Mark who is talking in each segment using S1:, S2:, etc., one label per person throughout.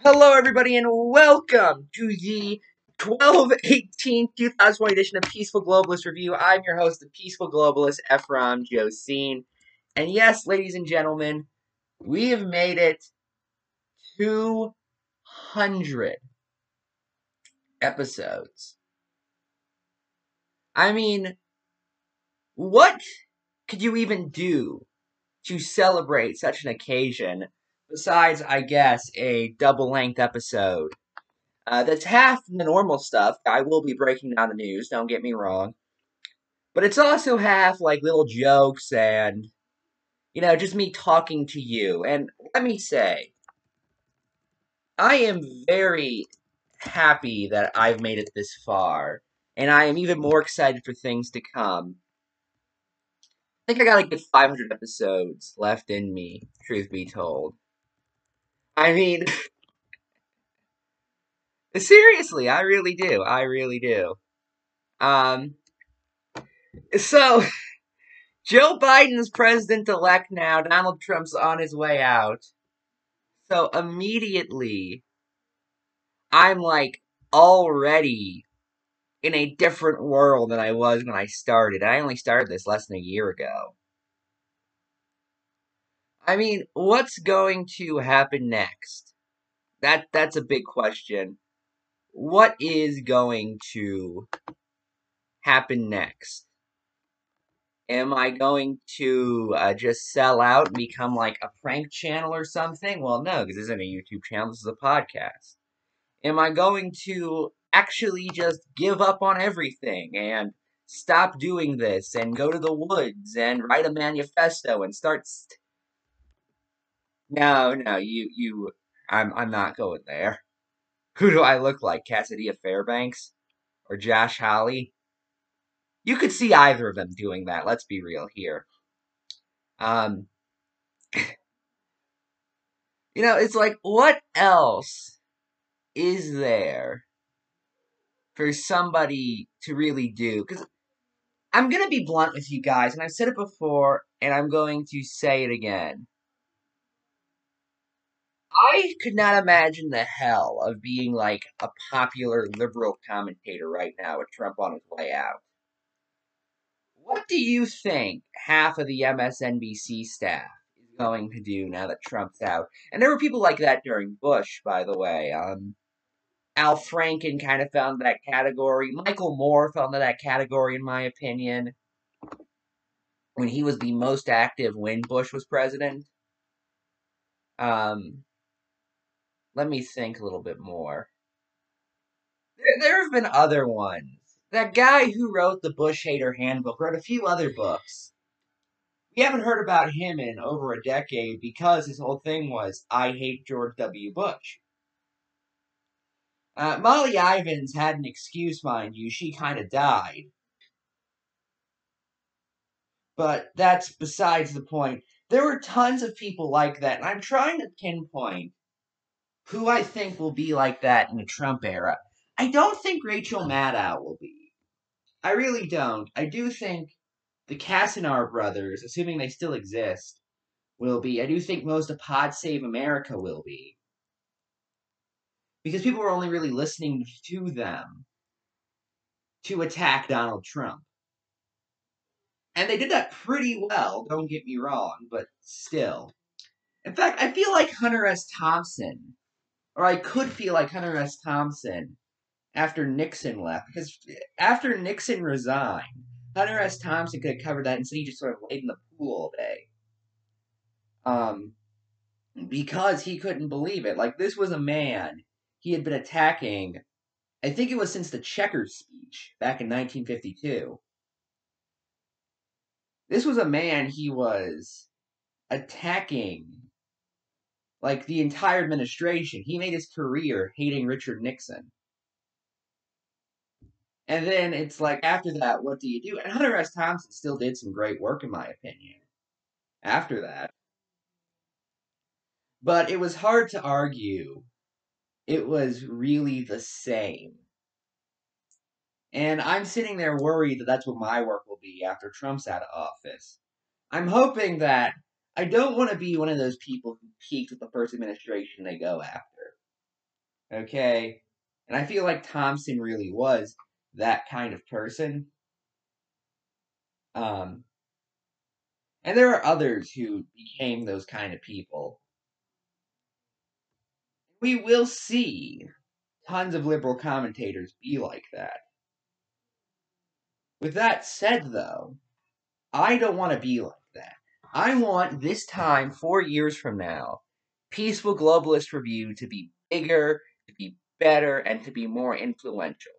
S1: Hello, everybody, and welcome to the 12 18 2020 edition of Peaceful Globalist Review. I'm your host, the Peaceful Globalist, Ephraim Josine. And yes, ladies and gentlemen, we have made it 200 episodes. I mean, what could you even do to celebrate such an occasion besides, I guess, a double length episode. Uh, that's half the normal stuff. I will be breaking down the news, don't get me wrong. But it's also half like little jokes and, you know, just me talking to you. And let me say, I am very happy that I've made it this far. And I am even more excited for things to come. I think I got like good 500 episodes left in me, truth be told. I mean, seriously, I really do. I really do. Um, so, Joe Biden's president elect now. Donald Trump's on his way out. So, immediately, I'm like already in a different world than I was when I started. I only started this less than a year ago. I mean, what's going to happen next? That that's a big question. What is going to happen next? Am I going to uh, just sell out and become like a prank channel or something? Well, no, because this isn't a YouTube channel. This is a podcast. Am I going to actually just give up on everything and stop doing this and go to the woods and write a manifesto and start st- no, no, you, you, I'm, I'm not going there. Who do I look like, Cassidy of Fairbanks or Josh Hawley? You could see either of them doing that. Let's be real here. Um, you know, it's like, what else is there for somebody to really do? Because I'm going to be blunt with you guys, and I've said it before, and I'm going to say it again. I could not imagine the hell of being like a popular liberal commentator right now with Trump on his way out. What do you think half of the MSNBC staff is going to do now that Trump's out? And there were people like that during Bush, by the way. Um, Al Franken kind of fell into that category. Michael Moore fell into that category, in my opinion, when he was the most active when Bush was president. Um, let me think a little bit more. There, there have been other ones. That guy who wrote the Bush Hater Handbook wrote a few other books. We haven't heard about him in over a decade because his whole thing was, I hate George W. Bush. Uh, Molly Ivins had an excuse, mind you. She kind of died. But that's besides the point. There were tons of people like that, and I'm trying to pinpoint who I think will be like that in the Trump era. I don't think Rachel Maddow will be. I really don't. I do think the Krassenstein brothers, assuming they still exist, will be. I do think most of Pod Save America will be. Because people were only really listening to them to attack Donald Trump. And they did that pretty well, don't get me wrong, but still. In fact, I feel like Hunter S. Thompson or I could feel like Hunter S. Thompson after Nixon left, because after Nixon resigned, Hunter S. Thompson could have covered that, instead he just sort of laid in the pool all day. Um, because he couldn't believe it. Like this was a man he had been attacking. I think it was since the Checkers speech back in 1952. This was a man he was attacking like the entire administration. He made his career hating Richard Nixon. And then it's like after that, what do you do? And Hunter S. Thompson still did some great work, in my opinion. After that, but it was hard to argue. It was really the same. And I'm sitting there worried that that's what my work will be after Trump's out of office. I'm hoping that I don't want to be one of those people who peaked with the first administration they go after. Okay? And I feel like Thompson really was that kind of person. Um, and there are others who became those kind of people. We will see tons of liberal commentators be like that. With that said, though, I don't want to be like. I want this time, four years from now, Peaceful Globalist Review to be bigger, to be better, and to be more influential.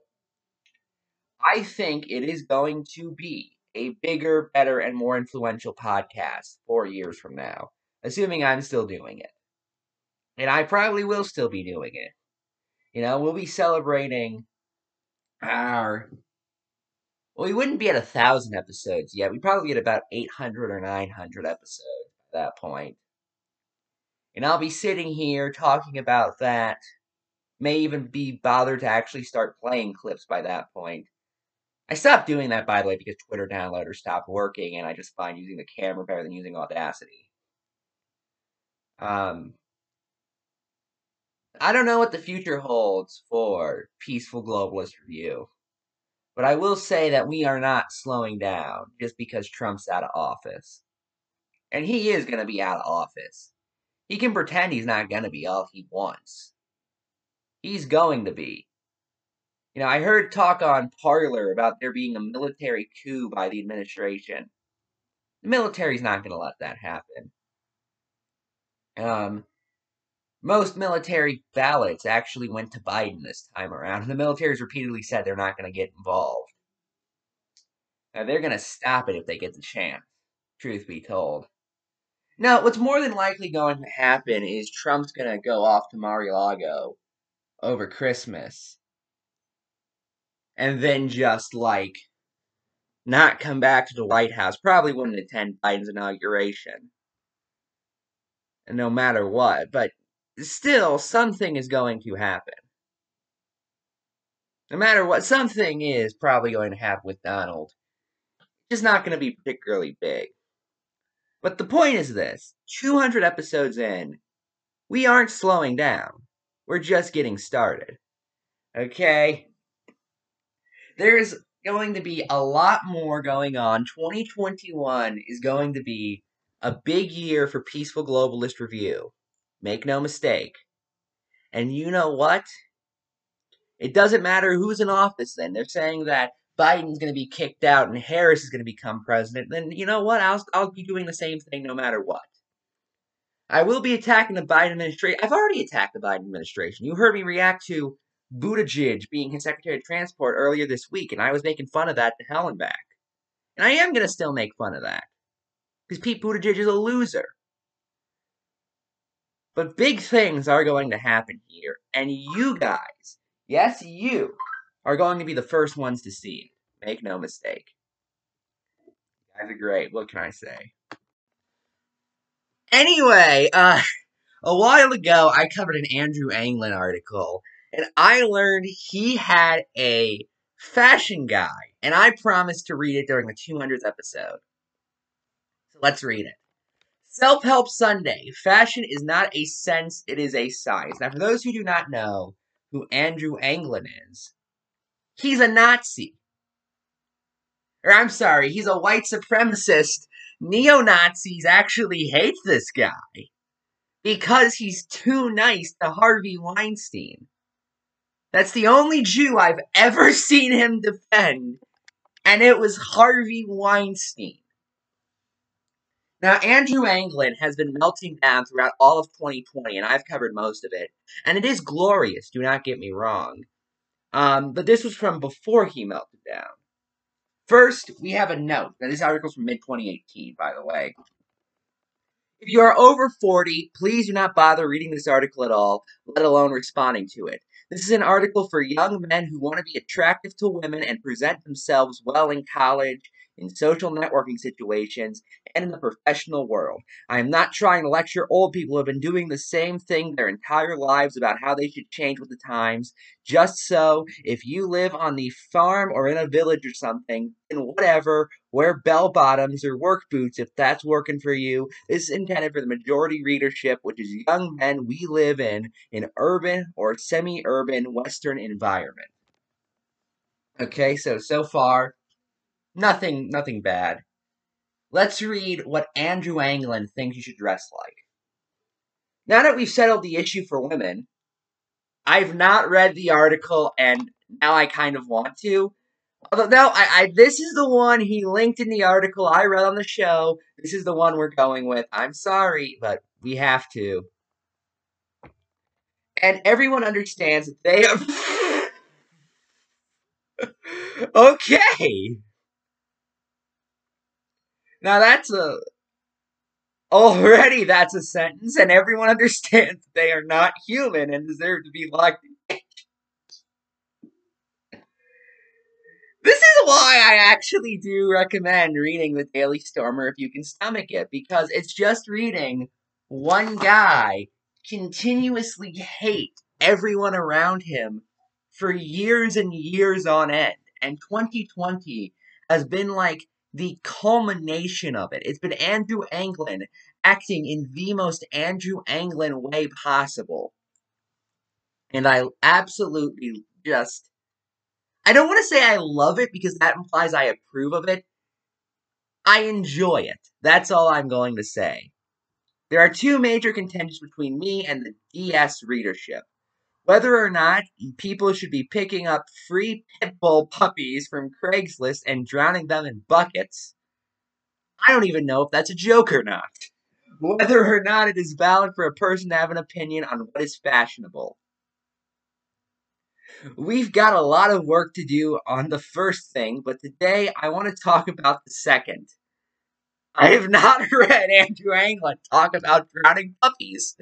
S1: I think it is going to be a bigger, better, and more influential podcast four years from now, assuming I'm still doing it. And I probably will still be doing it. You know, we'll be celebrating our. Well, we wouldn't be at a thousand episodes yet. We'd probably be at about 800 or 900 episodes at that point. And I'll be sitting here talking about that. May even be bothered to actually start playing clips by that point. I stopped doing that, by the way, because Twitter Downloader stopped working, and I just find using the camera better than using Audacity. Um, I don't know what the future holds for Peaceful Globalist Review, but I will say that we are not slowing down just because Trump's out of office. And he is going to be out of office. He can pretend he's not going to be all he wants. He's going to be. You know, I heard talk on Parler about there being a military coup by the administration. The military's not going to let that happen. Um, most military ballots actually went to Biden this time around, the military's repeatedly said they're not going to get involved. Now, they're going to stop it if they get the chance, truth be told. Now, what's more than likely going to happen is Trump's going to go off to Mar-a-Lago over Christmas and then just like not come back to the White House. Probably wouldn't attend Biden's inauguration. No matter what, but still, something is going to happen. No matter what, something is probably going to happen with Donald. It's not going to be particularly big. But the point is this 200 episodes in, we aren't slowing down. We're just getting started. Okay? There's going to be a lot more going on. 2021 is going to be a big year for Peaceful Globalist Review. Make no mistake. And you know what? It doesn't matter who's in office then. They're saying that Biden's going to be kicked out and Harris is going to become president. Then you know what? I'll, I'll be doing the same thing no matter what. I will be attacking the Biden administration. I've already attacked the Biden administration. You heard me react to Buttigieg being his Secretary of Transport earlier this week, and I was making fun of that to hell and back. And I am going to still make fun of that. Because Pete Buttigieg is a loser. But big things are going to happen here, and you guys, yes, you, are going to be the first ones to see it. Make no mistake. You guys are great. What can I say? Anyway, uh, a while ago, I covered an Andrew Anglin article and I learned he had a fashion guide, and I promised to read it during the 200th episode. So let's read it. Self Help Sunday. Fashion is not a sense, it is a size. Now, for those who do not know who Andrew Anglin is, he's a Nazi. Or, I'm sorry, he's a white supremacist. Neo Nazis actually hate this guy because he's too nice to Harvey Weinstein. That's the only Jew I've ever seen him defend, and it was Harvey Weinstein. Now, Andrew Anglin has been melting down throughout all of 2020, and I've covered most of it. And it is glorious, do not get me wrong. Um, but this was from before he melted down. First, we have a note. Now, this article's from mid 2018, by the way. If you are over 40, please do not bother reading this article at all, let alone responding to it. This is an article for young men who want to be attractive to women and present themselves well in college, in social networking situations, and in the professional world. I am not trying to lecture old people who have been doing the same thing their entire lives about how they should change with the times. Just so, if you live on the farm or in a village or something, then whatever, wear bell bottoms or work boots if that's working for you. This is intended for the majority readership, which is young men we live in an urban or semi urban Western environment. Okay, so so far, nothing nothing bad. Let's read what Andrew Anglin thinks you should dress like. Now that we've settled the issue for women, I've not read the article and now I kind of want to. Although no, I, I this is the one he linked in the article I read on the show. This is the one we're going with. I'm sorry, but we have to. And everyone understands that they are okay. Now that's a already that's a sentence, and everyone understands they are not human and deserve to be locked in This is why I actually do recommend reading the Daily Stormer if you can stomach it, because it's just reading one guy continuously hate everyone around him for years and years on end. And 2020 has been like the culmination of it. It's been Andrew Anglin acting in the most Andrew Anglin way possible. And I absolutely just. I don't want to say I love it because that implies I approve of it. I enjoy it. That's all I'm going to say. There are two major contentions between me and the DS readership. Whether or not people should be picking up free pit bull puppies from Craigslist and drowning them in buckets, I don't even know if that's a joke or not. Whether or not it is valid for a person to have an opinion on what is fashionable. We've got a lot of work to do on the first thing, but today I want to talk about the second. I have not read Andrew Anglin talk about drowning puppies.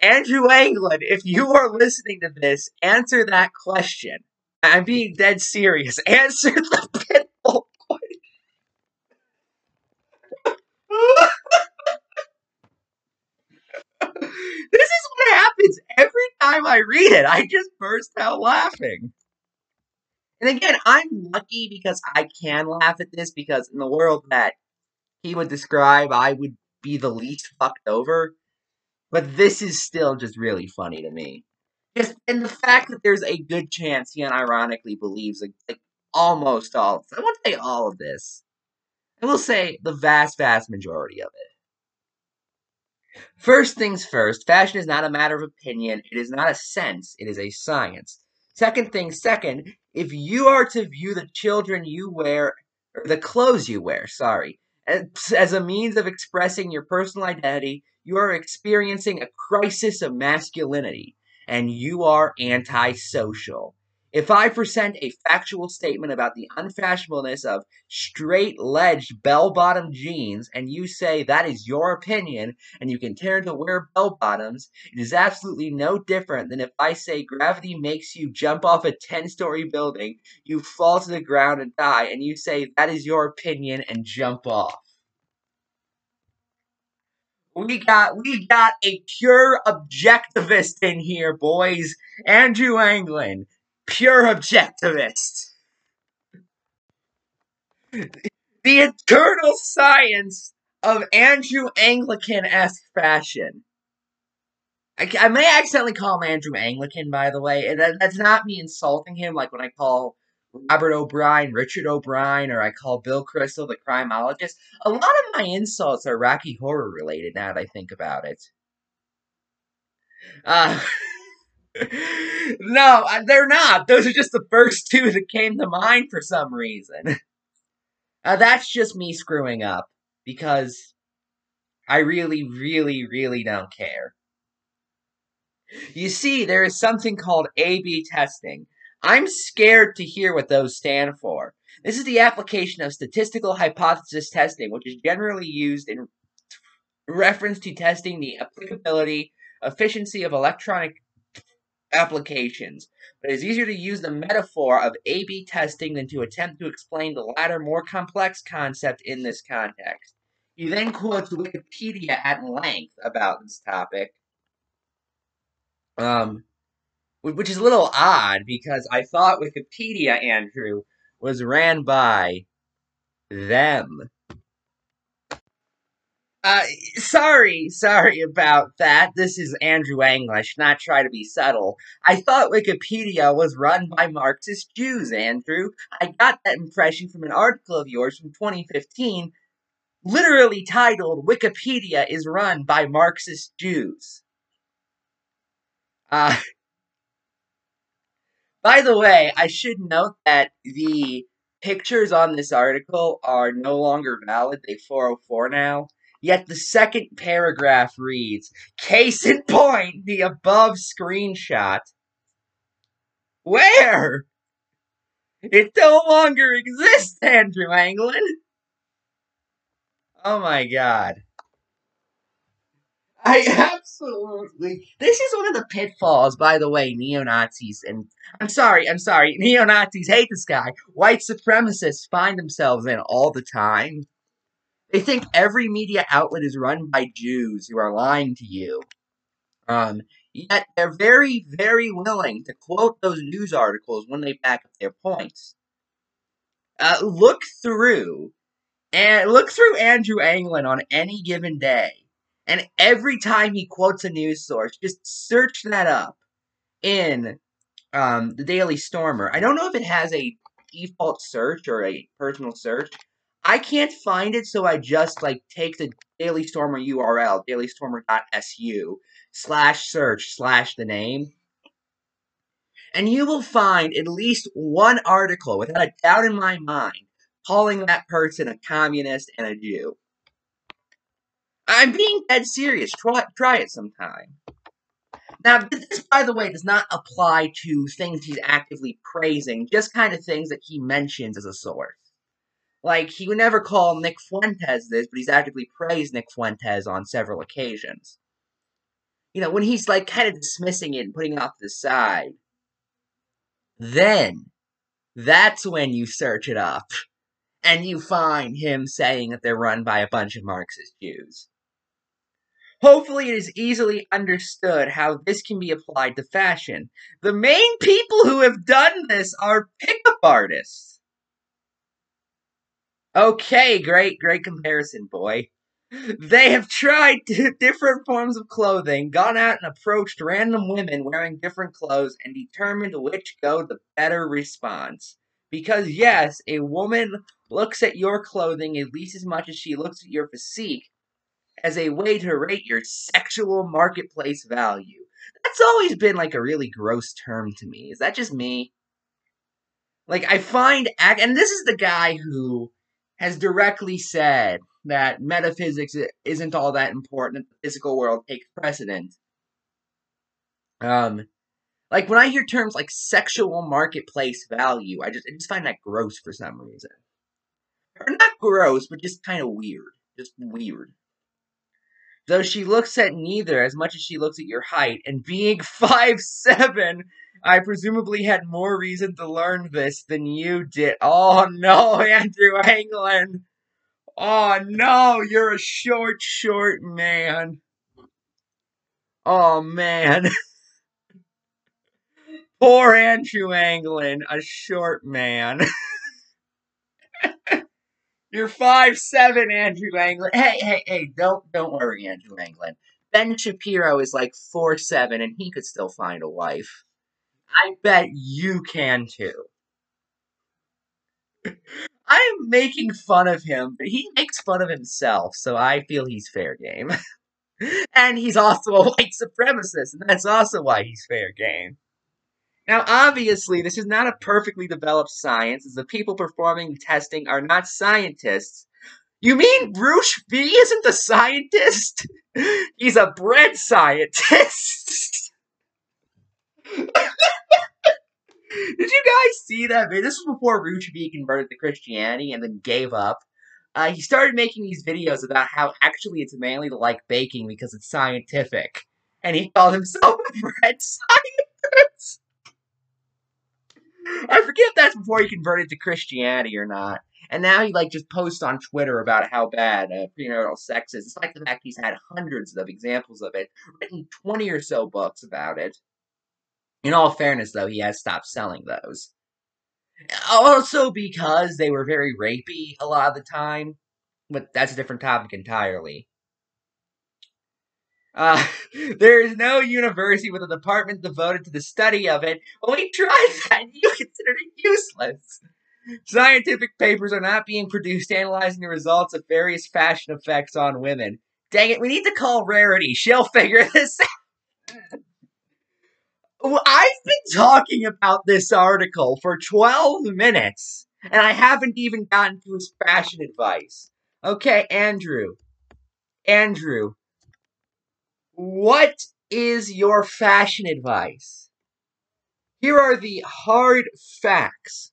S1: Andrew Anglin, if you are listening to this, answer that question. I'm being dead serious. Answer the pitbull question. this is what happens every time I read it. I just burst out laughing. And again, I'm lucky because I can laugh at this because in the world that he would describe, I would be the least fucked over. But this is still just really funny to me. Just and the fact that there's a good chance he unironically believes like, like almost all. I won't say all of this. I will say the vast, vast majority of it. First things first, fashion is not a matter of opinion. It is not a sense. It is a science. Second thing second, if you are to view the children you wear, or the clothes you wear, sorry, as, as a means of expressing your personal identity, you are experiencing a crisis of masculinity and you are antisocial. If I present a factual statement about the unfashionableness of straight ledged bell bottom jeans and you say that is your opinion and you can continue to wear bell bottoms, it is absolutely no different than if I say gravity makes you jump off a 10 story building, you fall to the ground and die, and you say that is your opinion and jump off. We got we got a pure objectivist in here, boys. Andrew Anglin, pure objectivist. The eternal science of Andrew Anglican esque fashion. I, I, may accidentally call him Andrew Anglican, by the way. That, that's not me insulting him, like when I call Robert O'Brien, Richard O'Brien, or I call Bill Kristol the criminologist. A lot of my insults are Rocky Horror related now that I think about it. Uh, no, they're not. Those are just the first two that came to mind for some reason. Uh, that's just me screwing up because I really, really, really don't care. You see, there is something called A B testing. I'm scared to hear what those stand for. This is the application of statistical hypothesis testing, which is generally used in reference to testing the applicability, efficiency of electronic applications, but it is easier to use the metaphor of A B testing than to attempt to explain the latter more complex concept in this context. He then quotes Wikipedia at length about this topic. Um, which is a little odd because I thought Wikipedia, Andrew, was ran by them. Uh, sorry, sorry about that. This is Andrew English, not try to be subtle. I thought Wikipedia was run by Marxist Jews, Andrew. I got that impression from an article of yours from 2015, literally titled Wikipedia is run by Marxist Jews. Uh, by the way, I should note that the pictures on this article are no longer valid. They 404 now. Yet the second paragraph reads, Case in point, the above screenshot. Where? It no longer exists, Andrew Anglin. Oh my god. I absolutely. This is one of the pitfalls, by the way, neo Nazis and I'm sorry, I'm sorry, neo Nazis hate this guy. White supremacists find themselves in all the time. They think every media outlet is run by Jews who are lying to you. Um, yet they're very, very willing to quote those news articles when they back up their points. Uh, look through and look through Andrew Anglin on any given day, and every time he quotes a news source, just search that up in um, the Daily Stormer. I don't know if it has a default search or a personal search, I can't find it, so I just like take the Daily Stormer URL, dailystormer.su slash search slash the name. And you will find at least one article, without a doubt in my mind, calling that person a communist and a Jew. I'm being dead serious. Try, try it sometime. Now, this, by the way, does not apply to things he's actively praising, just kind of things that he mentions as a source. Like, he would never call Nick Fuentes this, but he's actively praised Nick Fuentes on several occasions. You know, when he's, like, kind of dismissing it and putting it off to the side, then that's when you search it up and you find him saying that they're run by a bunch of Marxist Jews. Hopefully, it is easily understood how this can be applied to fashion. The main people who have done this are pickup artists. Okay, great, great comparison, boy. They have tried different forms of clothing, gone out and approached random women wearing different clothes, and determined which go the better response. Because, yes, a woman looks at your clothing at least as much as she looks at your physique as a way to rate your sexual marketplace value. That's always been like a really gross term to me. Is that just me? Like, I find, and this is the guy who has directly said that metaphysics isn't all that important, the physical world takes precedent. Um, like when I hear terms like sexual marketplace value, I just I just find that gross for some reason. Or not gross, but just kind of weird. Just weird. Though she looks at neither as much as she looks at your height, and being five seven I presumably had more reason to learn this than you did. Oh no, Andrew Anglin. Oh no, you're a short, short man. Oh man. Poor Andrew Anglin, a short man. You're five seven, Andrew Anglin. Hey, hey, hey! Don't don't worry, Andrew Anglin. Ben Shapiro is like four seven, and he could still find a wife. I bet you can too. I am making fun of him, but he makes fun of himself, so I feel he's fair game. and he's also a white supremacist, and that's also why he's fair game. Now, obviously, this is not a perfectly developed science, as the people performing testing are not scientists. You mean Roosh V isn't a scientist? He's a bread scientist. Did you guys see that? This was before Roosh V converted to Christianity and then gave up. Uh, he started making these videos about how actually it's manly to like baking because it's scientific. And he called himself a bread scientist. I forget if that's before he converted to Christianity or not. And now he like just posts on Twitter about how bad uh, premarital sex is, despite the fact he's had hundreds of examples of it, written twenty or so books about it. In all fairness, though, he has stopped selling those. Also because they were very rapey a lot of the time, but that's a different topic entirely. Uh, there is no university with a department devoted to the study of it. When we tried that, you considered it useless. Scientific papers are not being produced analyzing the results of various fashion effects on women. Dang it, we need to call Rarity. She'll figure this out. Well, I've been talking about this article for 12 minutes, and I haven't even gotten to his fashion advice. Okay, Andrew. Andrew, what is your fashion advice? Here are the hard facts.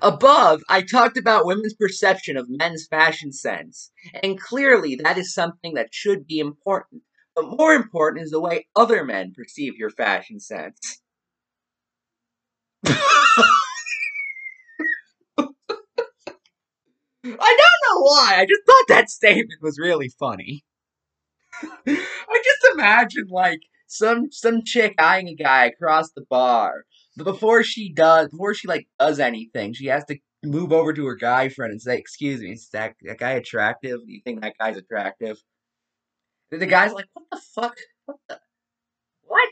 S1: Above, I talked about women's perception of men's fashion sense, and clearly that is something that should be important. But more important is the way other men perceive your fashion sense. I don't know why, I just thought that statement was really funny. I just imagine like some some chick eyeing a guy across the bar, but before she does, before she like does anything, she has to move over to her guy friend and say, "Excuse me, is that, that guy attractive? Do you think that guy's attractive?" And the guy's like, "What the fuck? What the what?"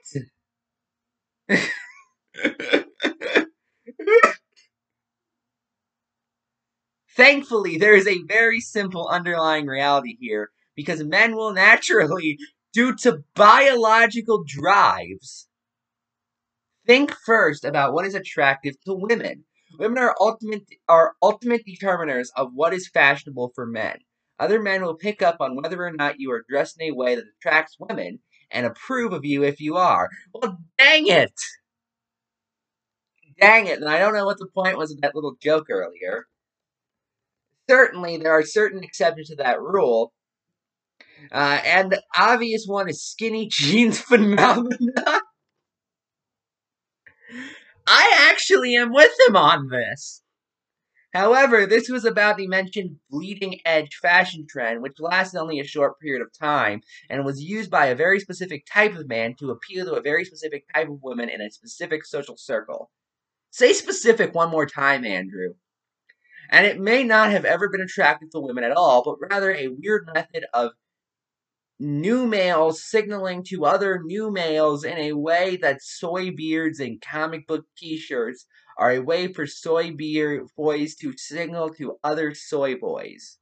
S1: Thankfully, there is a very simple underlying reality here because men will naturally, due to biological drives, think first about what is attractive to women. Women are ultimate are ultimate determiners of what is fashionable for men. Other men will pick up on whether or not you are dressed in a way that attracts women and approve of you if you are. Well, dang it! Dang it, and I don't know what the point was of that little joke earlier. Certainly, there are certain exceptions to that rule, uh, and the obvious one is skinny jeans phenomena. I actually am with him on this. However, this was about the mentioned bleeding edge fashion trend, which lasted only a short period of time and was used by a very specific type of man to appeal to a very specific type of woman in a specific social circle. Say specific one more time, Andrew. And it may not have ever been attractive to women at all, but rather a weird method of new males signaling to other new males in a way that soy beards and comic book t-shirts are a way for soy beard boys to signal to other soy boys.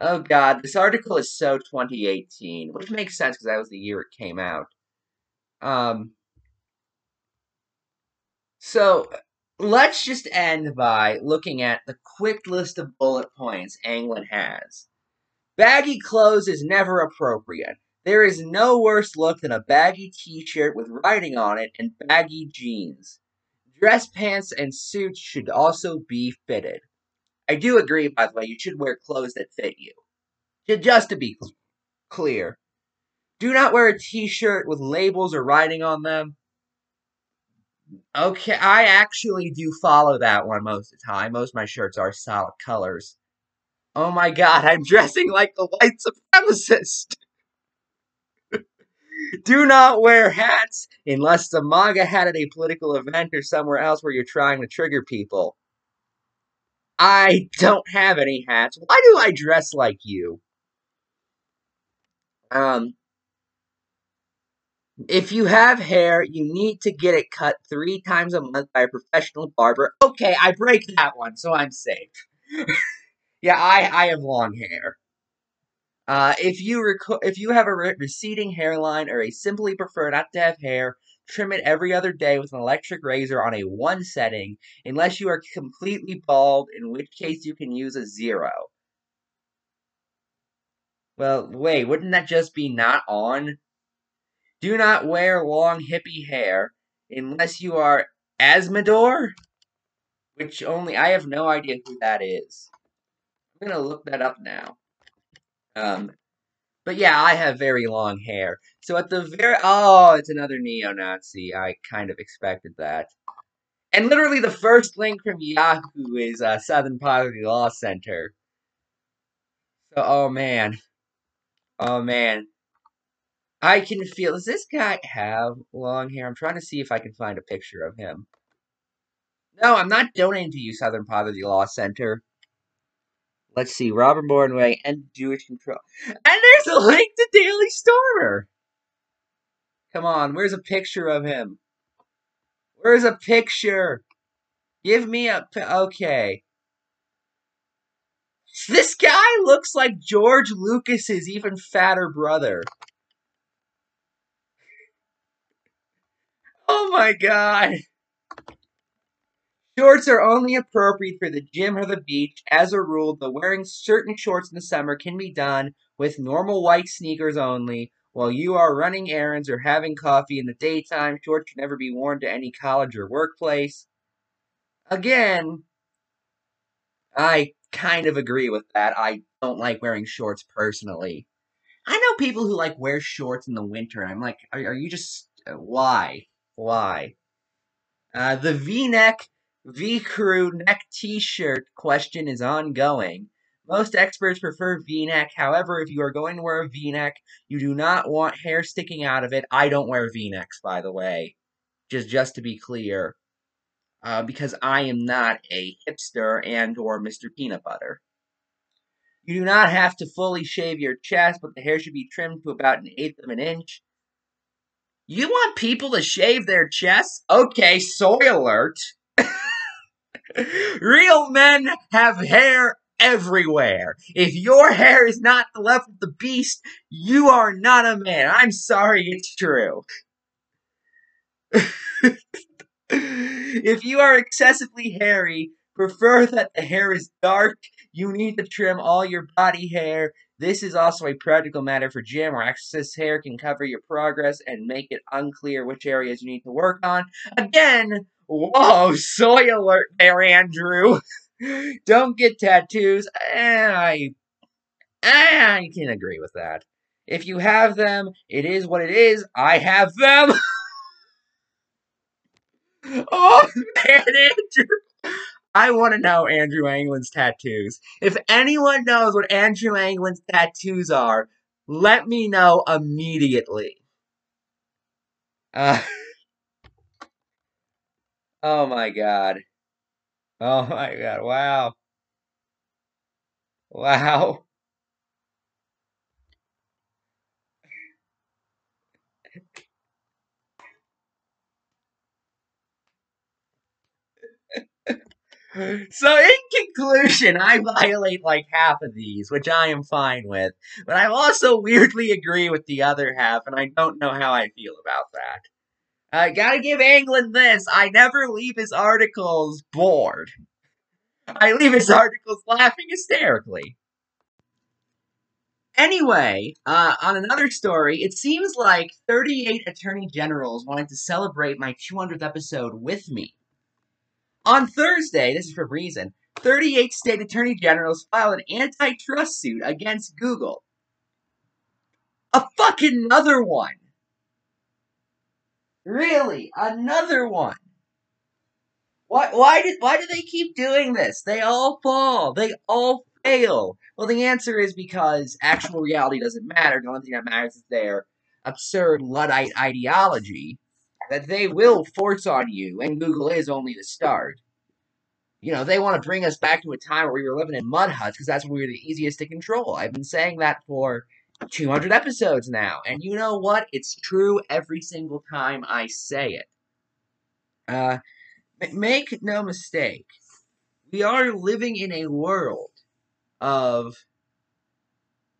S1: Oh god, this article is so 2018, which makes sense because that was the year it came out. Um, so let's just end by looking at the quick list of bullet points Anglin has. Baggy clothes is never appropriate. There is no worse look than a baggy t shirt with writing on it and baggy jeans. Dress pants and suits should also be fitted. I do agree, by the way, you should wear clothes that fit you. Just to be clear, do not wear a t shirt with labels or writing on them. Okay, I actually do follow that one most of the time. Most of my shirts are solid colors. Oh my god, I'm dressing like a white supremacist. Do not wear hats unless the MAGA hat at a political event or somewhere else where you're trying to trigger people. I don't have any hats. Why do I dress like you? Um, if you have hair, you need to get it cut three times a month by a professional barber. Okay, I break that one, so I'm safe. Yeah, I I have long hair. Uh, if you rec- if you have a re- receding hairline or a simply prefer not to have hair, trim it every other day with an electric razor on a one setting, unless you are completely bald, in which case you can use a zero. Well, wait, wouldn't that just be not on? Do not wear long hippie hair unless you are Azzmador, which only I have no idea who that is. I'm gonna look that up now. Um, But yeah, I have very long hair. So at the very oh, it's another neo-Nazi. I kind of expected that. And literally, the first link from Yahoo is uh, Southern Poverty Law Center. So, oh man, oh man, I can feel. Does this guy have long hair? I'm trying to see if I can find a picture of him. No, I'm not donating to you, Southern Poverty Law Center. Let's see, Robert Mornway and Jewish Control. And there's a link to Daily Stormer. Come on, where's a picture of him? Where's a picture? Give me a... Okay. This guy looks like George Lucas's even fatter brother. Oh my god. Shorts are only appropriate for the gym or the beach. As a rule, the wearing certain shorts in the summer can be done with normal white sneakers only. While you are running errands or having coffee in the daytime, shorts should never be worn to any college or workplace. Again, I kind of agree with that. I don't like wearing shorts personally. I know people who like wear shorts in the winter. I'm like, are, are you just uh, why? Why? Uh, the V-neck V Crew neck t shirt question is ongoing. Most experts prefer v neck. However, if you are going to wear a v neck, you do not want hair sticking out of it. I don't wear v necks, by the way. Just, just to be clear. Uh, because I am not a hipster and or Mr. Peanut Butter. You do not have to fully shave your chest, but the hair should be trimmed to about an eighth of an inch. You want people to shave their chests? Okay, soy alert. Real men have hair everywhere. If your hair is not the level of the beast, you are not a man. I'm sorry, it's true. if you are excessively hairy, prefer that the hair is dark. You need to trim all your body hair. This is also a practical matter for gym where excess hair can cover your progress and make it unclear which areas you need to work on. Again, Whoa, soy alert there, Andrew. Don't get tattoos. I, I can agree with that. If you have them, it is what it is. I have them. oh, man, Andrew. I want to know Andrew Anglin's tattoos. If anyone knows what Andrew Anglin's tattoos are, let me know immediately. Uh, Oh my god. Oh my god. Wow. Wow. so in conclusion, I violate like half of these, which I am fine with. But I also weirdly agree with the other half, and I don't know how I feel about that. I gotta give Anglin this. I never leave his articles bored. I leave his articles laughing hysterically. Anyway, uh, on another story, it seems like 38 attorney generals wanted to celebrate my 200th episode with me. On Thursday, this is for a reason, 38 state attorney generals filed an antitrust suit against Google. A fucking another one. Really? Another one. Why why did why do they keep doing this? They all fall. They all fail. Well, the answer is because actual reality doesn't matter. The only thing that matters is their absurd Luddite ideology that they will force on you, and Google is only the start. You know, they want to bring us back to a time where we were living in mud huts because that's when we were the easiest to control. I've been saying that for 200 episodes now. And you know what? It's true every single time I say it. Uh, make no mistake. We are living in a world of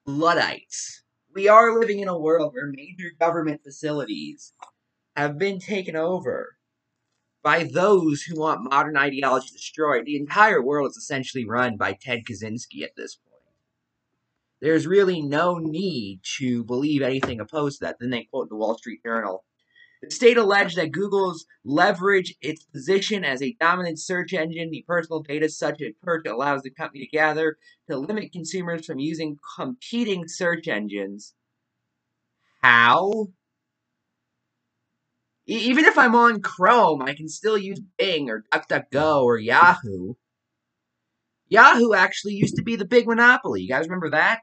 S1: Luddites. We are living in a world where major government facilities have been taken over by those who want modern ideology destroyed. The entire world is essentially run by Ted Kaczynski at this point there's really no need to believe anything opposed to that. Then they quote the Wall Street Journal. The state alleged that Google's leverage its position as a dominant search engine, the personal data such a perch allows the company to gather to limit consumers from using competing search engines. how? E even if I'm on Chrome, I can still use Bing or DuckDuckGo or Yahoo. Yahoo actually used to be the big monopoly. You guys remember that?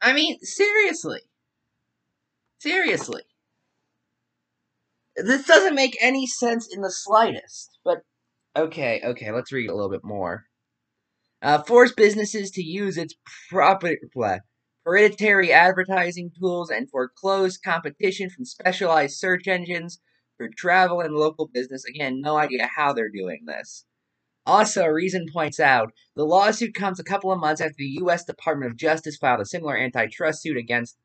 S1: I mean, seriously. Seriously. This doesn't make any sense in the slightest. But, okay, okay, let's read a little bit more. Uh, force businesses to use its proprietary hereditary advertising tools and foreclose competition from specialized search engines for travel and local business. Again, no idea how they're doing this. Also, Reason points out the lawsuit comes a couple of months after the U.S. Department of Justice filed a similar antitrust suit against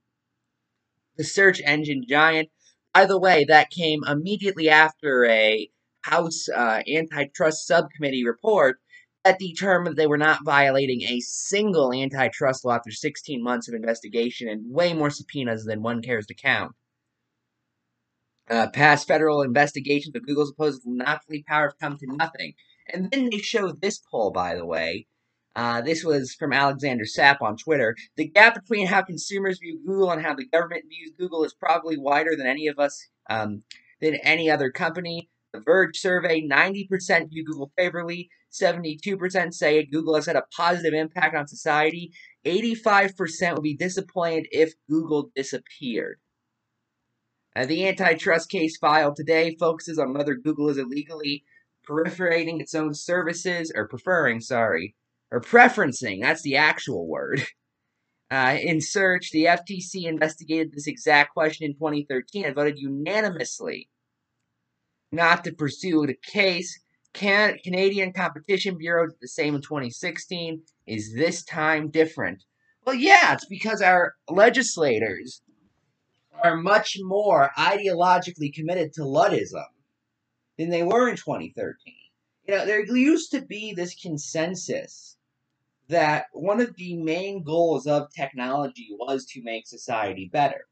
S1: the search engine giant. By the way, that came immediately after a House uh, antitrust subcommittee report that determined they were not violating a single antitrust law after 16 months of investigation and way more subpoenas than one cares to count. Uh, past federal investigations of Google's supposed monopoly power have come to nothing. And then they show this poll, by the way. Uh, this was from Alexander Sapp on Twitter. The gap between how consumers view Google and how the government views Google is probably wider than any of us, um, than any other company. The Verge survey 90% view Google favorably, 72% say Google has had a positive impact on society, 85% would be disappointed if Google disappeared. Uh, the antitrust case filed today focuses on whether Google is illegally proliferating its own services, or preferring, sorry, or preferencing, that's the actual word. Uh, in search, the FTC investigated this exact question in 2013 and voted unanimously not to pursue the case. Can- Canadian Competition Bureau did the same in 2016. Is this time different? Well, yeah, it's because our legislators are much more ideologically committed to Luddism than they were in 2013. You know, there used to be this consensus that one of the main goals of technology was to make society better.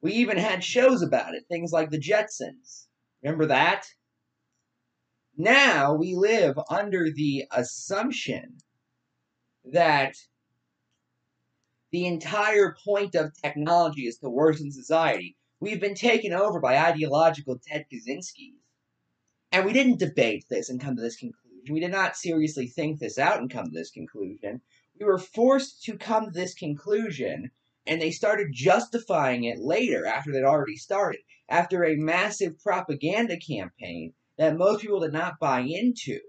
S1: We even had shows about it, things like the Jetsons. Remember that? Now we live under the assumption that the entire point of technology is to worsen society. We've been taken over by ideological Ted Kaczynskis. And we didn't debate this and come to this conclusion. We did not seriously think this out and come to this conclusion. We were forced to come to this conclusion, and they started justifying it later after they'd already started, after a massive propaganda campaign that most people did not buy into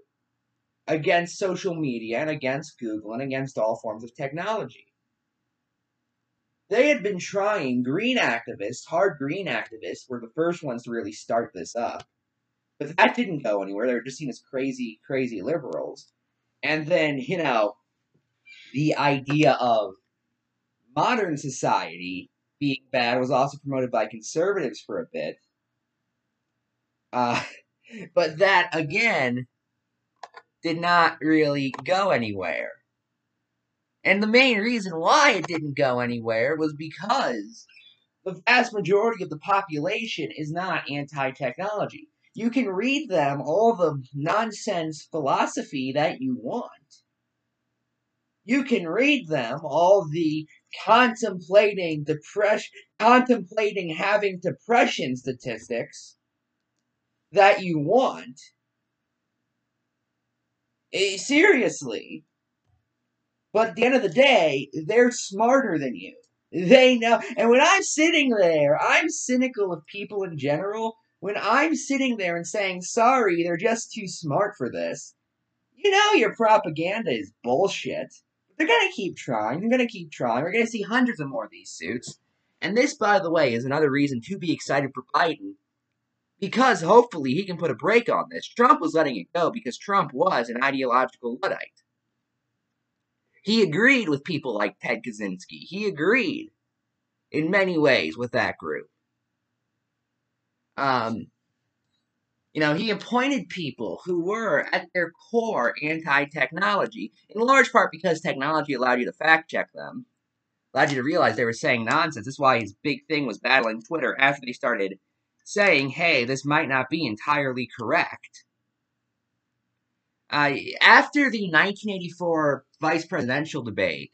S1: against social media and against Google and against all forms of technology. They had been trying, green activists, hard green activists, were the first ones to really start this up. But that didn't go anywhere. They were just seen as crazy, crazy liberals. And then, you know, the idea of modern society being bad was also promoted by conservatives for a bit. Uh, but that, again, did not really go anywhere. And the main reason why it didn't go anywhere was because the vast majority of the population is not anti technology. You can read them all the nonsense philosophy that you want. You can read them all the contemplating depression, contemplating having depression statistics that you want. Eh, seriously, but at the end of the day, they're smarter than you. They know. And when I'm sitting there, I'm cynical of people in general. When I'm sitting there and saying, sorry, they're just too smart for this, you know your propaganda is bullshit. They're going to keep trying. They're going to keep trying. We're going to see hundreds of more of these suits. And this, by the way, is another reason to be excited for Biden. Because hopefully he can put a brake on this. Trump was letting it go because Trump was an ideological Luddite. He agreed with people like Ted Kaczynski. He agreed in many ways with that group. Um, you know, he appointed people who were at their core anti-technology, in large part because technology allowed you to fact check them, allowed you to realize they were saying nonsense. That's why his big thing was battling Twitter after they started saying, hey, this might not be entirely correct. Uh, after the 1984 vice presidential debate,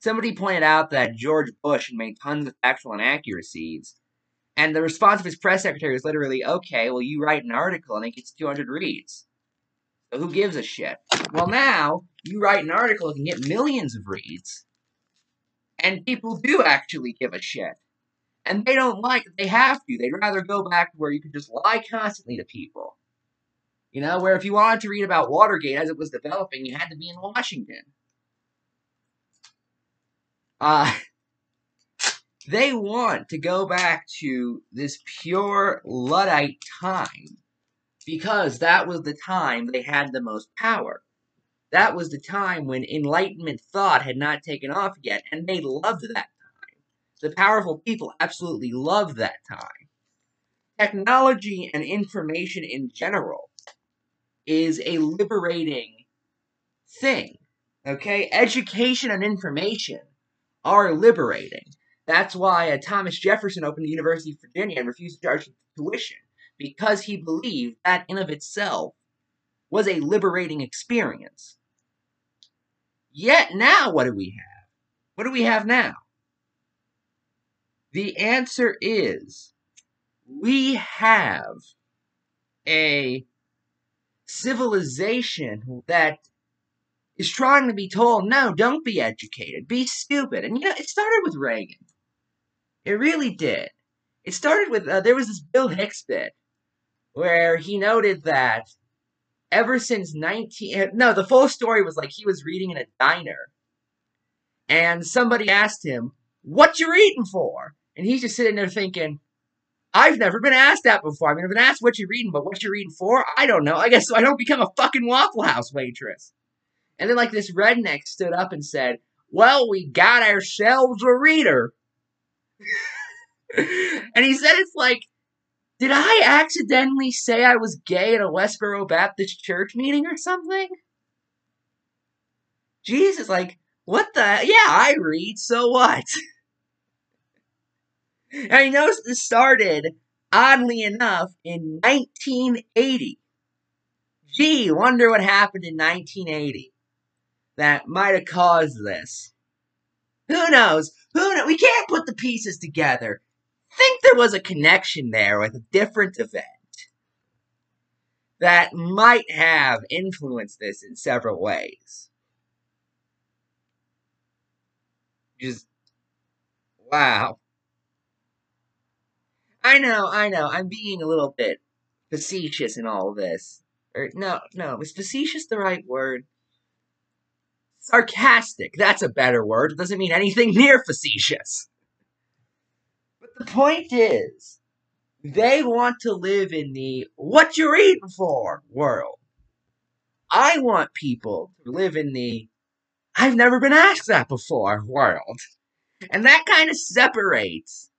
S1: somebody pointed out that George Bush had made tons of factual inaccuracies, and the response of his press secretary was literally, "Okay, well, you write an article and it gets 200 reads." So who gives a shit? Well, now you write an article and get millions of reads, and people do actually give a shit. And they don't like it. They have to. They'd rather go back to where you could just lie constantly to people. You know, where if you wanted to read about Watergate as it was developing, you had to be in Washington. Uh, they want to go back to this pure Luddite time because that was the time they had the most power. That was the time when Enlightenment thought had not taken off yet, and they loved that time. The powerful people absolutely loved that time. Technology and information in general is a liberating thing. Okay? Education and information are liberating. That's why uh, Thomas Jefferson opened the University of Virginia and refused to charge tuition because he believed that in of itself was a liberating experience. Yet now, what do we have? What do we have now? The answer is we have a civilization that is trying to be told, no, don't be educated, be stupid. And you know, it started with Reagan. It really did. It started with, uh, there was this Bill Hicks bit where he noted that ever since 19 eh, no the full story was like he was reading in a diner and somebody asked him what you are eating for and he's just sitting there thinking i've never been asked that before i mean i've been asked what you're reading but what you're reading for i don't know i guess so i don't become a fucking waffle house waitress and then like this redneck stood up and said well we got ourselves a reader and he said it's like did I accidentally say I was gay at a Westboro Baptist church meeting or something? Jesus, like, what the? Yeah, I read, so what? and I noticed this started, oddly enough, in 1980. Gee, wonder what happened in 1980 that might have caused this. Who knows? Who? We can't put the pieces together think there was a connection there with a different event that might have influenced this in several ways. Just, wow. I know, I know, I'm being a little bit facetious in all this. Or, no, no, is facetious the right word? Sarcastic, that's a better word. It doesn't mean anything near facetious. But the point is, they want to live in the what you're eating for world. I want people to live in the I've never been asked that before world. And that kind of separates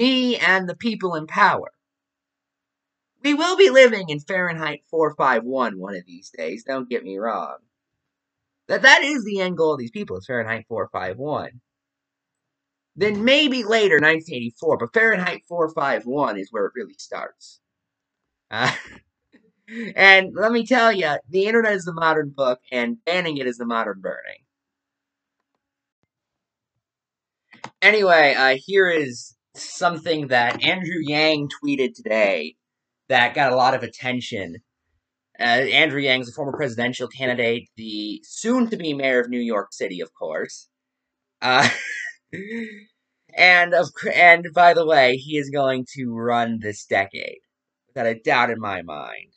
S1: me and the people in power. We will be living in Fahrenheit 451 one of these days, don't get me wrong. That that is the end goal of these people, is Fahrenheit 451. Then maybe later, 1984, but Fahrenheit 451 is where it really starts. Uh, and let me tell you, the internet is the modern book, and banning it is the modern burning. Anyway, uh, here is something that Andrew Yang tweeted today that got a lot of attention. Uh, Andrew Yang is a former presidential candidate, the soon to be mayor of New York City, of course. Uh, and of and by the way, he is going to run this decade without a doubt in my mind.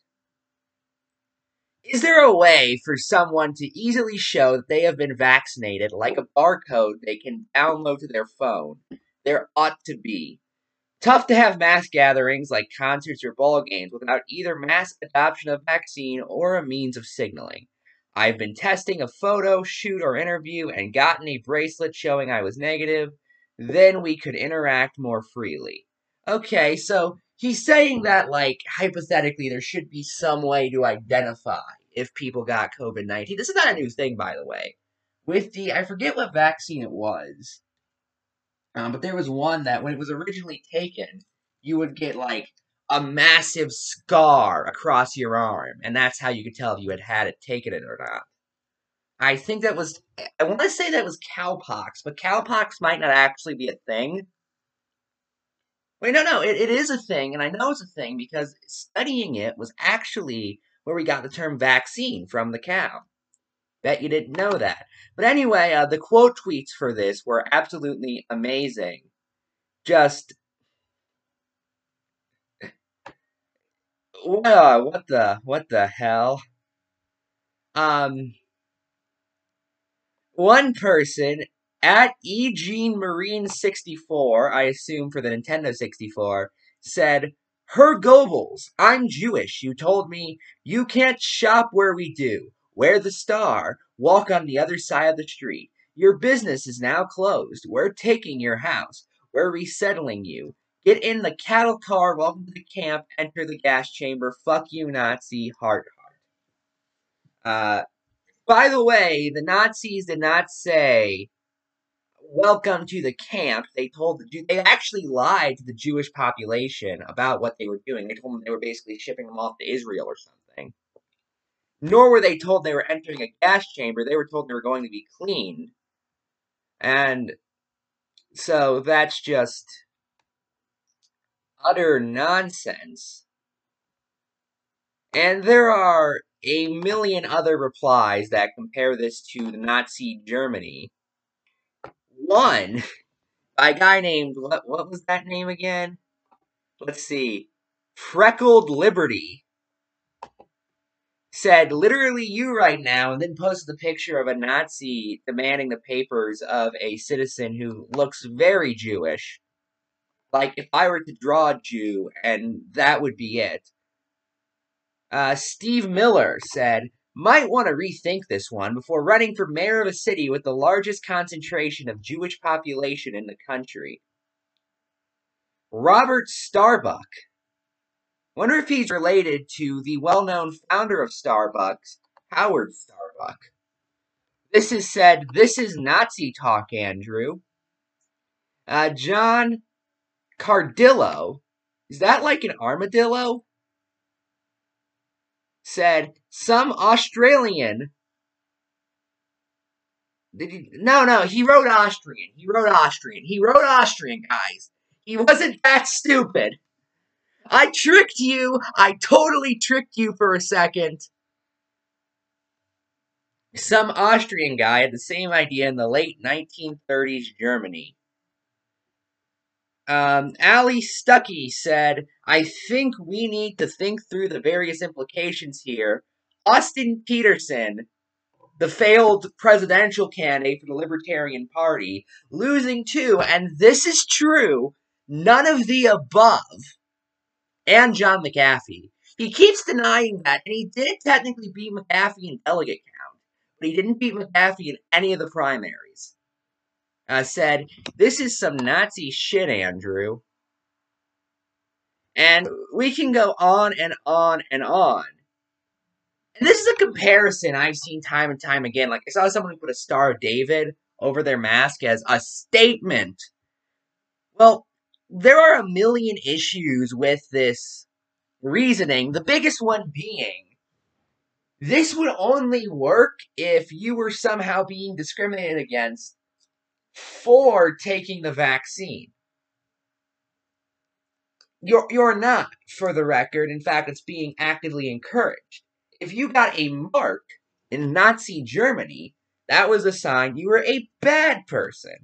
S1: Is there a way for someone to easily show that they have been vaccinated, like a barcode they can download to their phone? There ought to be. Tough to have mass gatherings like concerts or ball games without either mass adoption of vaccine or a means of signaling. I've been testing a photo, shoot, or interview and gotten a bracelet showing I was negative. Then we could interact more freely. Okay, so he's saying that, like, hypothetically, there should be some way to identify if people got COVID 19. This is not a new thing, by the way. With the, I forget what vaccine it was, um, but there was one that when it was originally taken, you would get, like, a massive scar across your arm, and that's how you could tell if you had had it, taken it or not. I think that was I want to say that was cowpox, but cowpox might not actually be a thing. Wait, no, no, it, it is a thing, and I know it's a thing because studying it was actually where we got the term vaccine from the cow. Bet you didn't know that. But anyway, uh, the quote tweets for this were absolutely amazing. Just. Well, what the what the hell? Um, one person at Eugene Marine 64, I assume for the Nintendo 64, said, Herr Goebbels, I'm Jewish. You told me you can't shop where we do. Wear the star. Walk on the other side of the street. Your business is now closed. We're taking your house. We're resettling you. Get in the cattle car. Welcome to the camp. Enter the gas chamber. Fuck you, Nazi. Heart, heart. Uh, by the way, the Nazis did not say, welcome to the camp. They told the Jew- they actually lied to the Jewish population about what they were doing. They told them they were basically shipping them off to Israel or something. Nor were they told they were entering a gas chamber. They were told they were going to be cleaned. And so that's just utter nonsense. And there are a million other replies that compare this to the Nazi Germany. One by a guy named what what was that name again? Let's see. Freckled Liberty said literally you right now and then posted the picture of a Nazi demanding the papers of a citizen who looks very Jewish. Like if I were to draw a Jew and that would be it. Uh, Steve Miller said, might want to rethink this one before running for mayor of a city with the largest concentration of Jewish population in the country. Robert Starbuck. Wonder if he's related to the well known founder of Starbucks, Howard Starbuck. This is said, this is Nazi talk, Andrew. Uh, John Cardillo. Is that like an armadillo? said some Australian. Did he, no, no, he wrote Austrian. He wrote Austrian. He wrote Austrian, guys. He wasn't that stupid. I tricked you. I totally tricked you for a second. Some Austrian guy had the same idea in the late 1930s Germany. Um, Allie Stuckey said, I think we need to think through the various implications here. Austin Petersen, the failed presidential candidate for the Libertarian Party, losing too, and this is true, none of the above, and John McAfee. He keeps denying that, and he did technically beat McAfee in delegate count, but he didn't beat McAfee in any of the primaries uh, said, This is some Nazi shit, Andrew. And we can go on and on and on. And this is a comparison I've seen time and time again. Like, I saw someone put a Star of David over their mask as a statement. Well, there are a million issues with this reasoning, the biggest one being this would only work if you were somehow being discriminated against for taking the vaccine. You're, you're not, for the record. In fact, it's being actively encouraged. If you got a mark in Nazi Germany, that was a sign you were a bad person.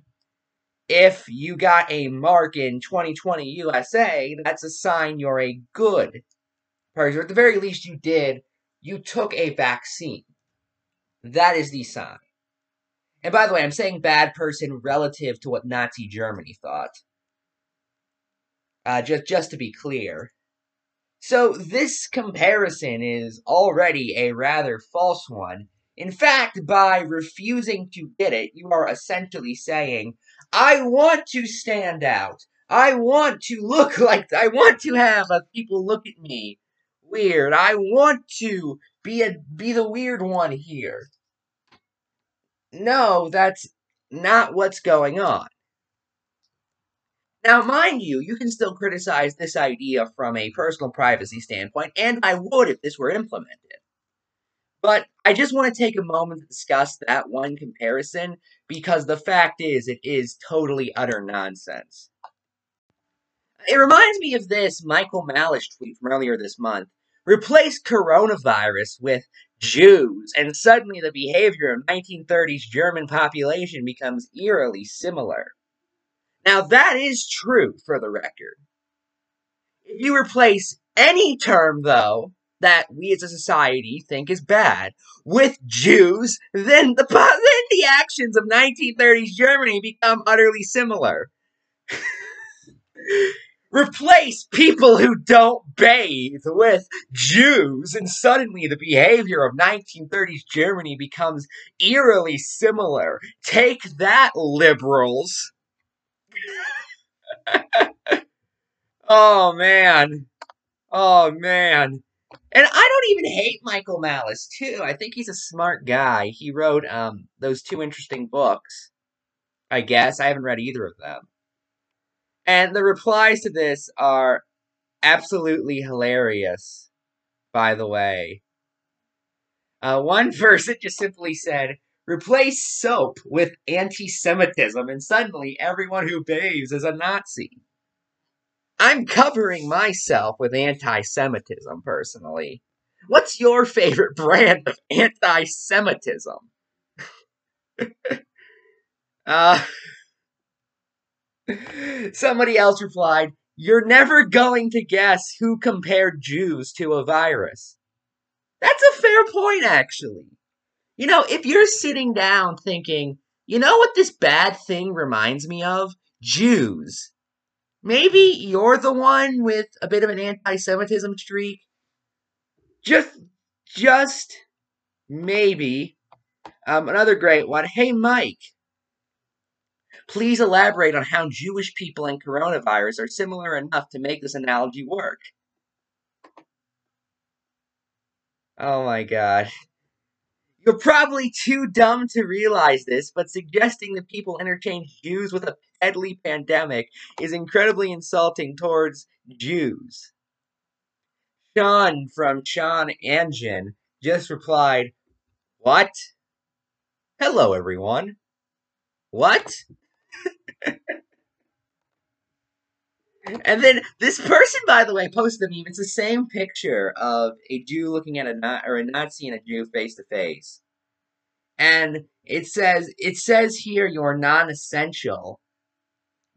S1: If you got a mark in 2020 USA, that's a sign you're a good person. Or at the very least, you did, you took a vaccine. That is the sign. And by the way, I'm saying bad person relative to what Nazi Germany thought. Uh, just, just to be clear. So this comparison is already a rather false one. In fact, by refusing to get it, you are essentially saying, I want to stand out. I want to look like, I want to have uh, people look at me weird. I want to be a, be the weird one here. No, that's not what's going on. Now, mind you, you can still criticize this idea from a personal privacy standpoint, and I would if this were implemented. But I just want to take a moment to discuss that one comparison because the fact is, it is totally utter nonsense. It reminds me of this Michael Malice tweet from earlier this month. Replace coronavirus with Jews, and suddenly the behavior of 1930s German population becomes eerily similar. Now, that is true for the record. If you replace any term, though, that we as a society think is bad with Jews, then the then the actions of 1930s Germany become utterly similar. Replace people who don't bathe with Jews, and suddenly the behavior of 1930s Germany becomes eerily similar. Take that, liberals. oh, man. Oh, man. And I don't even hate Michael Malice, too. I think he's a smart guy. He wrote um those two interesting books. I guess. I haven't read either of them. And the replies to this are absolutely hilarious, by the way. Uh, one person just simply said, replace soap with anti Semitism, and suddenly everyone who bathes is a Nazi. I'm covering myself with anti Semitism, personally. What's your favorite brand of anti Semitism? uh. Somebody else replied, You're never going to guess who compared Jews to a virus. That's a fair point, actually. You know, if you're sitting down thinking, you know what this bad thing reminds me of? Jews. Maybe you're the one with a bit of an anti Semitism streak. Just, just maybe. Um, another great one. Hey, Mike, Please elaborate on how Jewish people and coronavirus are similar enough to make this analogy work. Oh my god. You're probably too dumb to realize this, but suggesting that people interchange Jews with a deadly pandemic is incredibly insulting towards Jews. Sean from Sean Engine just replied, What? Hello, everyone. What? and then this person, by the way, posted a meme. It's the same picture of a Jew looking at a or a Nazi and a Jew face to face, and it says it says here you're non-essential,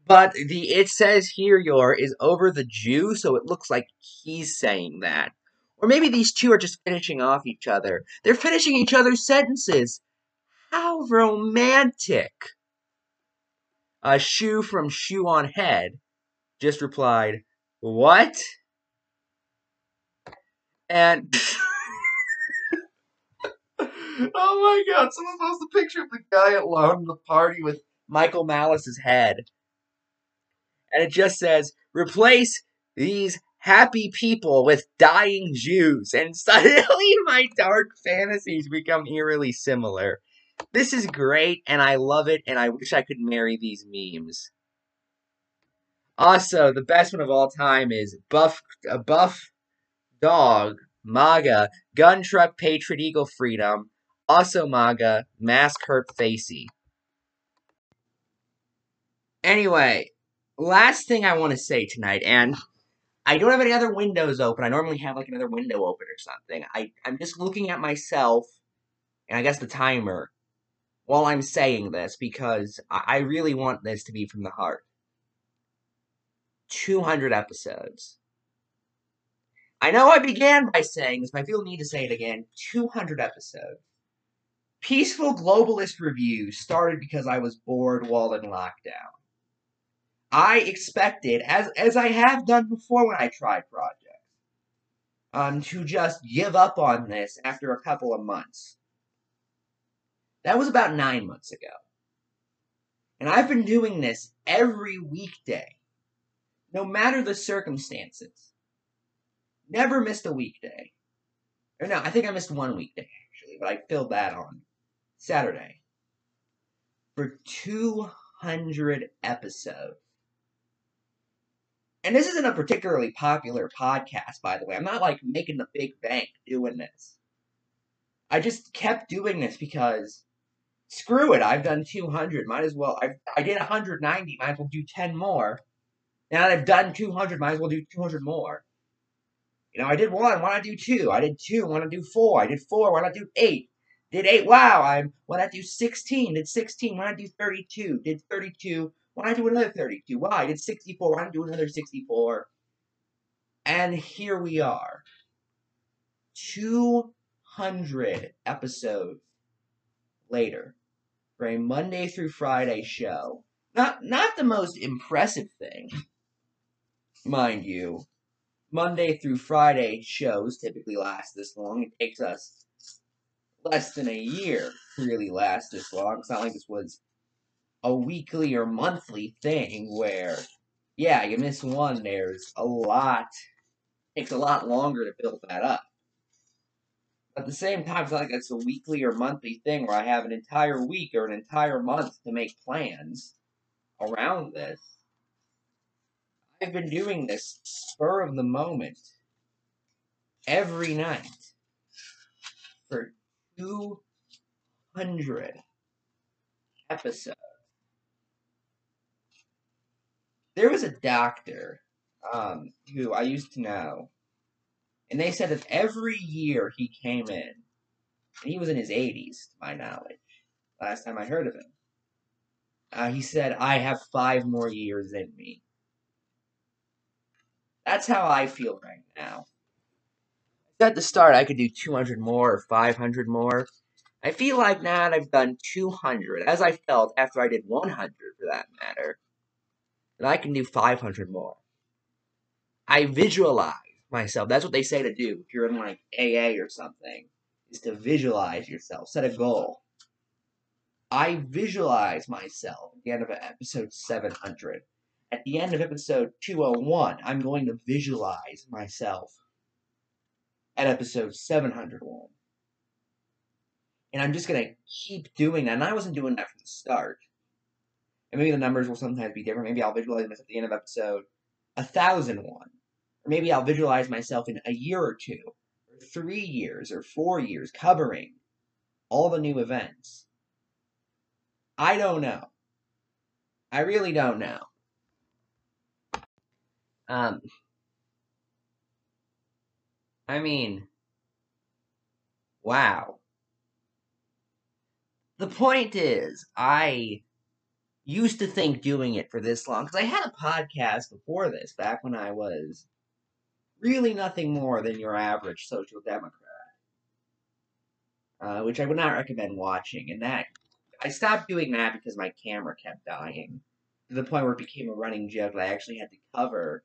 S1: but the it says here you're is over the Jew, so it looks like he's saying that. Or maybe these two are just finishing off each other. They're finishing each other's sentences. How romantic! A shoe from Shoe on Head just replied, What? And. oh my god, someone posted a picture of the guy alone in the party with Michael Malice's head. And it just says, Replace these happy people with dying Jews. And suddenly my dark fantasies become eerily similar. This is great, and I love it, and I wish I could marry these memes. Also, the best one of all time is Buff, a Buff Dog, MAGA, Gun Truck, Patriot Eagle Freedom, also MAGA, Mask Hurt Facey. Anyway, last thing I want to say tonight, and I don't have any other windows open. I normally have like another window open or something. I, I'm just looking at myself, and I guess the timer, while I'm saying this because I really want this to be from the heart. 200 episodes. I know I began by saying this, but I feel the need to say it again. 200 episodes. Peaceful Globalist Review started because I was bored while in lockdown. I expected, as, as I have done before when I tried projects, um, to just give up on this after a couple of months. That was about nine months ago. And I've been doing this every weekday, no matter the circumstances. Never missed a weekday. Or no, I think I missed one weekday, actually, but I filled that on Saturday. For 200 episodes. And this isn't a particularly popular podcast, by the way. I'm not like making the big bank doing this. I just kept doing this because screw it. I've done 200. Might as well. I I did 190. Might as well do 10 more. Now that I've done 200, might as well do 200 more. You know, I did one. Why not do two? I did two. Why not do four? I did four. Why not do eight? Did eight. Wow. I'm. why not do 16? Did 16. Why not do 32? Did 32. Why do another 32? Why? I did 64. Why not do another 64? And here we are. 200 episodes later for a Monday through Friday show. Not not the most impressive thing, mind you. Monday through Friday shows typically last this long. It takes us less than a year to really last this long. It's not like this was a weekly or monthly thing where, yeah, you miss one, there's a lot, takes a lot longer to build that up. At the same time, it's not like it's a weekly or monthly thing where I have an entire week or an entire month to make plans around this. I've been doing this spur of the moment every night for 200 episodes. There was a doctor um, who I used to know, and they said that every year he came in, and he was in his 80s, to my knowledge, last time I heard of him. Uh, he said, I have five more years in me. That's how I feel right now. At the start, I could do 200 more or 500 more. I feel like now that I've done 200, as I felt after I did 100 for that matter, that I can do 500 more. I visualize myself. That's what they say to do if you're in like AA or something, is to visualize yourself, set a goal. I visualize myself at the end of episode 700 at the end of episode 201, I'm going to visualize myself at episode 701. And I'm just going to keep doing that. And I wasn't doing that from the start. And maybe the numbers will sometimes be different. Maybe I'll visualize myself at the end of episode a 1001. Or maybe I'll visualize myself in a year or two, or three years, or four years, covering all the new events. I don't know. I really don't know. Um, I mean, wow. The point is, I used to think doing it for this long because I had a podcast before this, back when I was really nothing more than your average social democrat, uh, which I would not recommend watching. And that I stopped doing that because my camera kept dying to the point where it became a running joke that I actually had to cover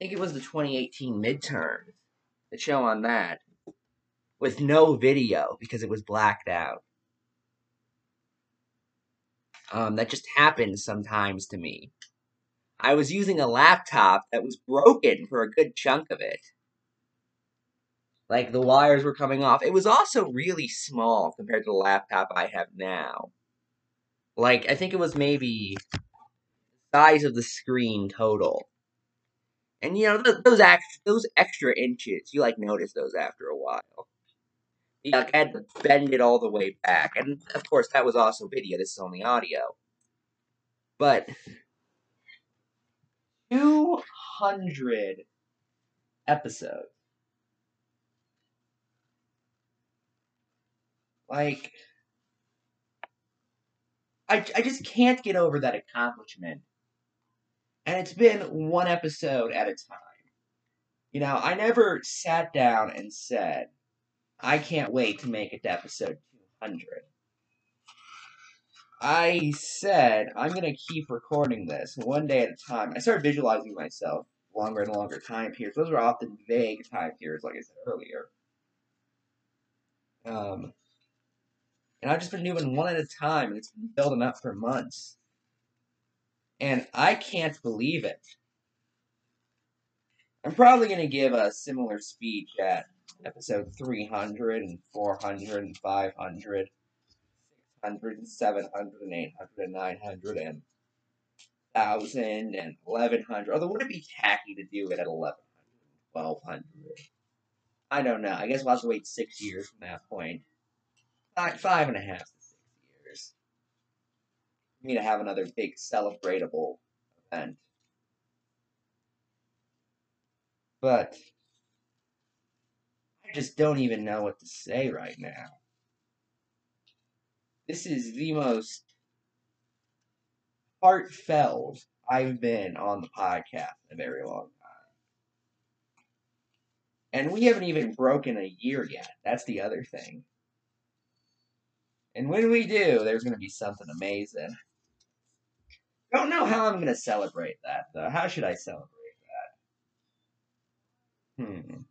S1: I think it was the 2018 midterm, the show on that, with no video because it was blacked out. Um, that just happens sometimes to me. I was using a laptop that was broken for a good chunk of it. Like the wires were coming off. It was also really small compared to the laptop I have now. Like, I think it was maybe size of the screen total. And you know those those, act, those extra inches, you like notice those after a while. You like, had to bend it all the way back, and of course that was also video. This is only audio, but two hundred episodes. Like, I, I just can't get over that accomplishment and it's been one episode at a time. You know, I never sat down and said, I can't wait to make it to episode 200. I said, I'm going to keep recording this one day at a time. I started visualizing myself longer and longer time periods. Those are often vague time periods, like I said earlier. Um, and I've just been doing one at a time, and it's been building up for months. And I can't believe it. I'm probably going to give a similar speech at episode 300 and 400 and 500, 600 and 700 and 800 and 900 and 1000 and 1100. Although, would it be tacky to do it at 1100, 1200? I don't know. I guess we'll have to wait six years from that point. five, five and a half to six years. For me to have another big celebratable event. But just don't even know what to say right now. This is the most heartfelt I've been on the podcast in a very long time. And we haven't even broken a year yet. That's the other thing. And when we do, there's going to be something amazing. Don't know how I'm going to celebrate that, though. How should I celebrate that? Hmm.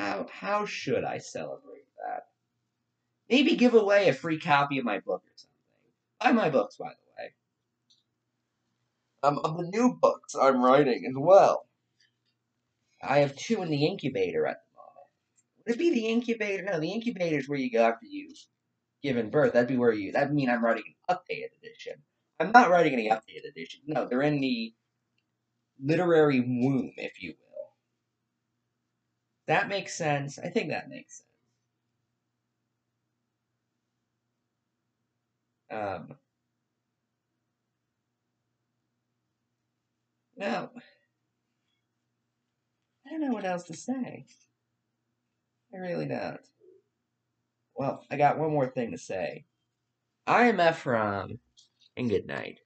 S1: How, how should I celebrate that? Maybe give away a free copy of my book or something. Buy my books, by the way. Um, of the new books I'm writing as well. I have two in the incubator at the moment. Would it be the incubator? No, the incubator is where you go after you've given birth. That'd be where you. That'd mean I'm writing an updated edition. I'm not writing any updated edition. No, they're in the literary womb, if you will. That makes sense. I think that makes sense. Um, no. I don't know what else to say. I really don't. Well, I got one more thing to say. I am Ephraim, and good night.